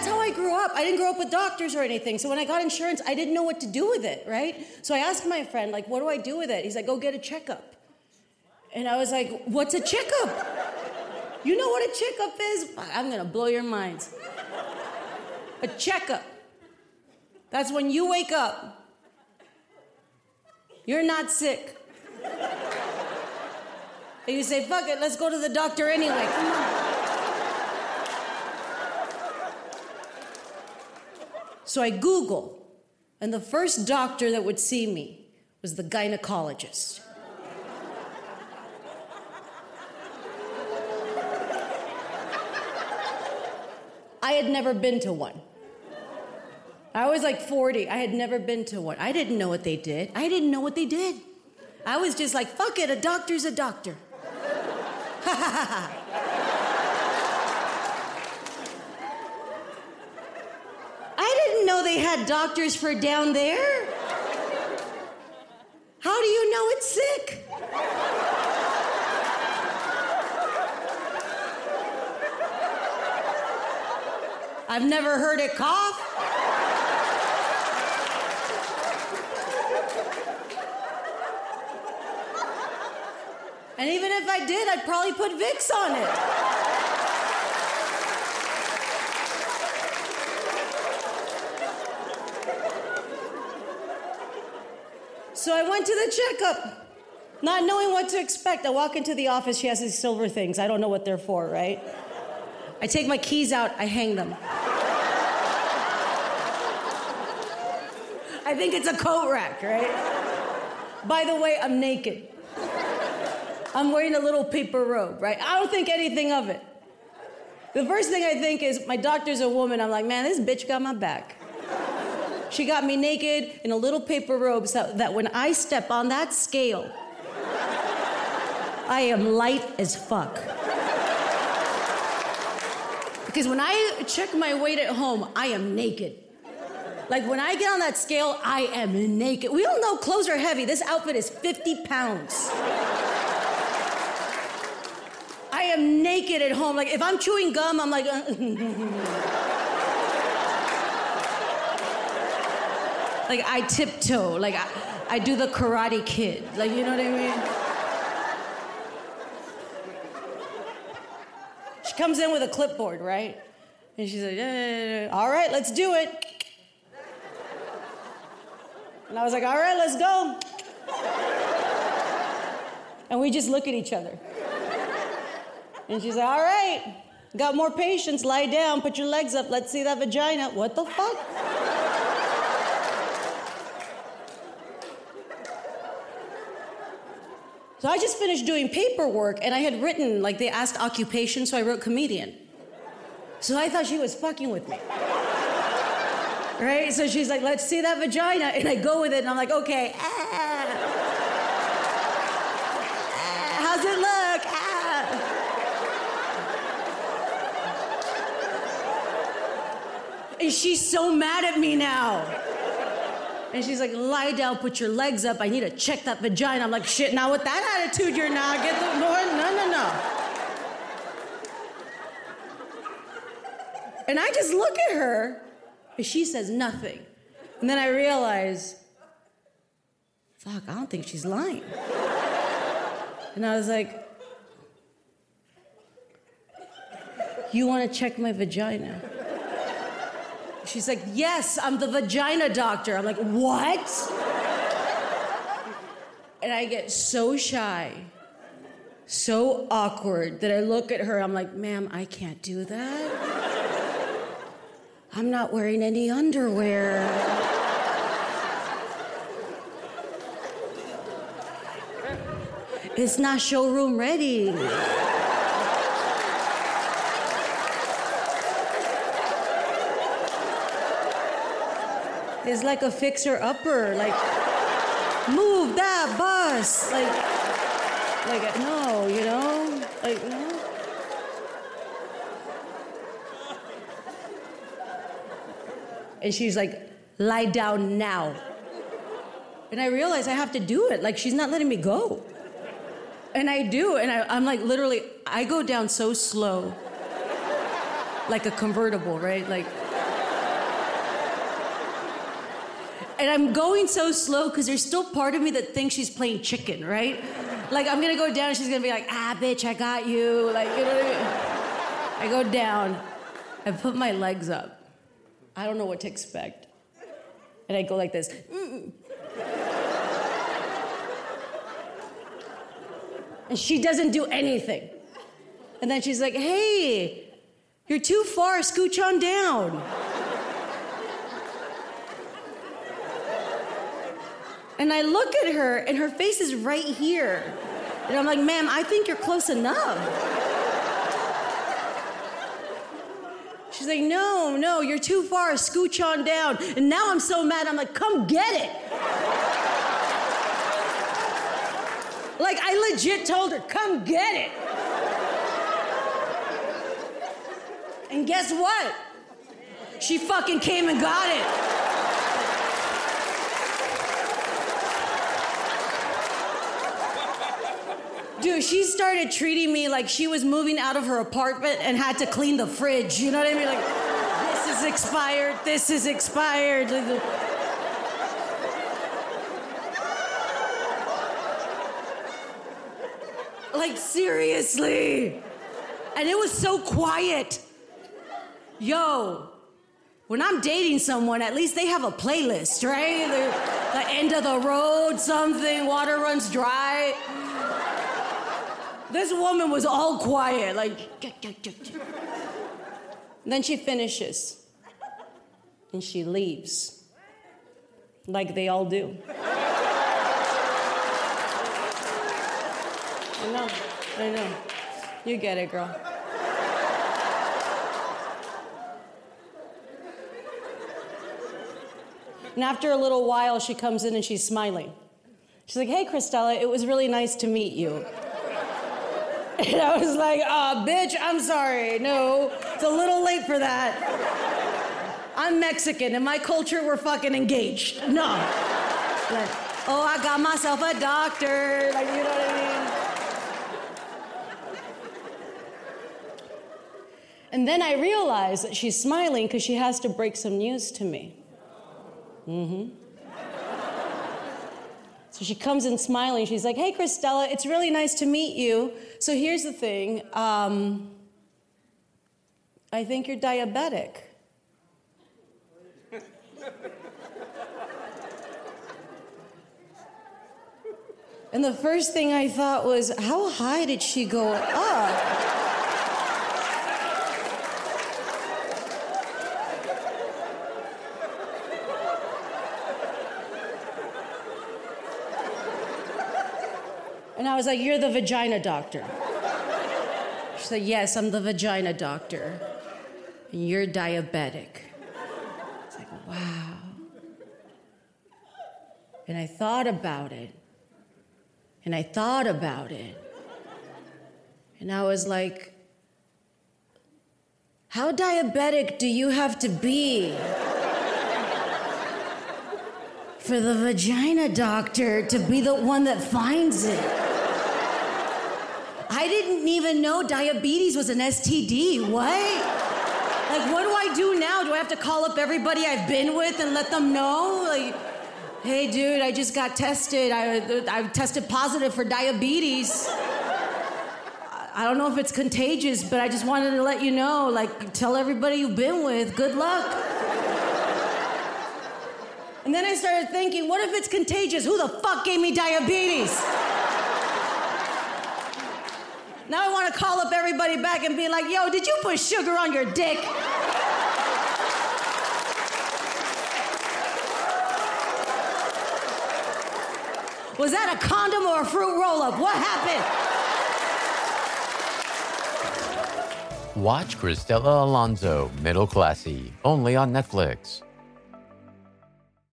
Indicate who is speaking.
Speaker 1: that's how I grew up. I didn't grow up with doctors or anything. So when I got insurance, I didn't know what to do with it, right? So I asked my friend, like, what do I do with it? He's like, go get a checkup. And I was like, what's a checkup? You know what a checkup is? I'm gonna blow your minds. A checkup. That's when you wake up. You're not sick. And you say, fuck it, let's go to the doctor anyway. Come on. So I Google, and the first doctor that would see me was the gynecologist. I had never been to one. I was like 40. I had never been to one. I didn't know what they did. I didn't know what they did. I was just like, fuck it, a doctor's a doctor. I didn't know they had doctors for down there. How do you know it's sick? I've never heard it cough. And even if I did, I'd probably put Vicks on it. So I went to the checkup, not knowing what to expect. I walk into the office, she has these silver things. I don't know what they're for, right? I take my keys out, I hang them. I think it's a coat rack, right? By the way, I'm naked. I'm wearing a little paper robe, right? I don't think anything of it. The first thing I think is my doctor's a woman. I'm like, man, this bitch got my back. She got me naked in a little paper robe so that when I step on that scale, I am light as fuck. Because when I check my weight at home, I am naked. Like when I get on that scale, I am naked. We all know clothes are heavy. This outfit is 50 pounds. I am naked at home. Like if I'm chewing gum, I'm like, uh, like I tiptoe. Like I, I do the Karate Kid. Like you know what I mean? She comes in with a clipboard, right? And she's like, "Eh, all right, let's do it. And I was like, all right, let's go. And we just look at each other. And she's like, all right, got more patience, lie down, put your legs up, let's see that vagina. What the fuck? So I just finished doing paperwork and I had written, like they asked occupation, so I wrote comedian. So I thought she was fucking with me. Right? So she's like, let's see that vagina. And I go with it and I'm like, okay, ah. Ah, how's it look? Ah. And she's so mad at me now. And she's like, lie down, put your legs up. I need to check that vagina. I'm like, shit, now with that attitude, you're not. Get the, no, no, no, no. And I just look at her, and she says nothing. And then I realize, fuck, I don't think she's lying. And I was like, you want to check my vagina? She's like, Yes, I'm the vagina doctor. I'm like, What? And I get so shy, so awkward that I look at her. I'm like, Ma'am, I can't do that. I'm not wearing any underwear. It's not showroom ready. Is like a fixer upper. Like, move that bus. Like, like no, you know, like no. And she's like, lie down now. And I realize I have to do it. Like she's not letting me go. And I do, and I, I'm like literally, I go down so slow, like a convertible, right? Like. And I'm going so slow because there's still part of me that thinks she's playing chicken, right? Like I'm gonna go down, and she's gonna be like, ah, bitch, I got you. Like, you know what I mean? I go down, I put my legs up. I don't know what to expect. And I go like this. Mm-mm. And she doesn't do anything. And then she's like, hey, you're too far, scooch on down. And I look at her, and her face is right here. And I'm like, ma'am, I think you're close enough. She's like, no, no, you're too far, scooch on down. And now I'm so mad, I'm like, come get it. like, I legit told her, come get it. And guess what? She fucking came and got it. Dude, she started treating me like she was moving out of her apartment and had to clean the fridge. You know what I mean? Like, this is expired, this is expired. Like, seriously. And it was so quiet. Yo, when I'm dating someone, at least they have a playlist, right? the end of the road, something, water runs dry. This woman was all quiet, like. then she finishes. And she leaves. Like they all do. I know, I know. You get it, girl. And after a little while, she comes in and she's smiling. She's like, Hey, Cristela, it was really nice to meet you. And I was like, ah, oh, bitch, I'm sorry. No, it's a little late for that. I'm Mexican. In my culture, we're fucking engaged. No. Like, oh, I got myself a doctor. Like, you know what I mean? And then I realize that she's smiling because she has to break some news to me. Mm hmm. So she comes in smiling. She's like, Hey, Cristela, it's really nice to meet you. So here's the thing um, I think you're diabetic. and the first thing I thought was, How high did she go up? And I was like, You're the vagina doctor. She said, Yes, I'm the vagina doctor. And you're diabetic. It's like, wow. And I thought about it. And I thought about it. And I was like, How diabetic do you have to be? for the vagina doctor to be the one that finds it. I didn't even know diabetes was an STD. What? Like, what do I do now? Do I have to call up everybody I've been with and let them know? Like, hey, dude, I just got tested. I, I tested positive for diabetes. I don't know if it's contagious, but I just wanted to let you know. Like, tell everybody you've been with, good luck. And then I started thinking, what if it's contagious? Who the fuck gave me diabetes? Now I want to call up everybody back and be like, yo, did you put sugar on your dick? Was that a condom or a fruit roll up? What happened?
Speaker 2: Watch Cristela Alonzo, Middle Classy, only on Netflix.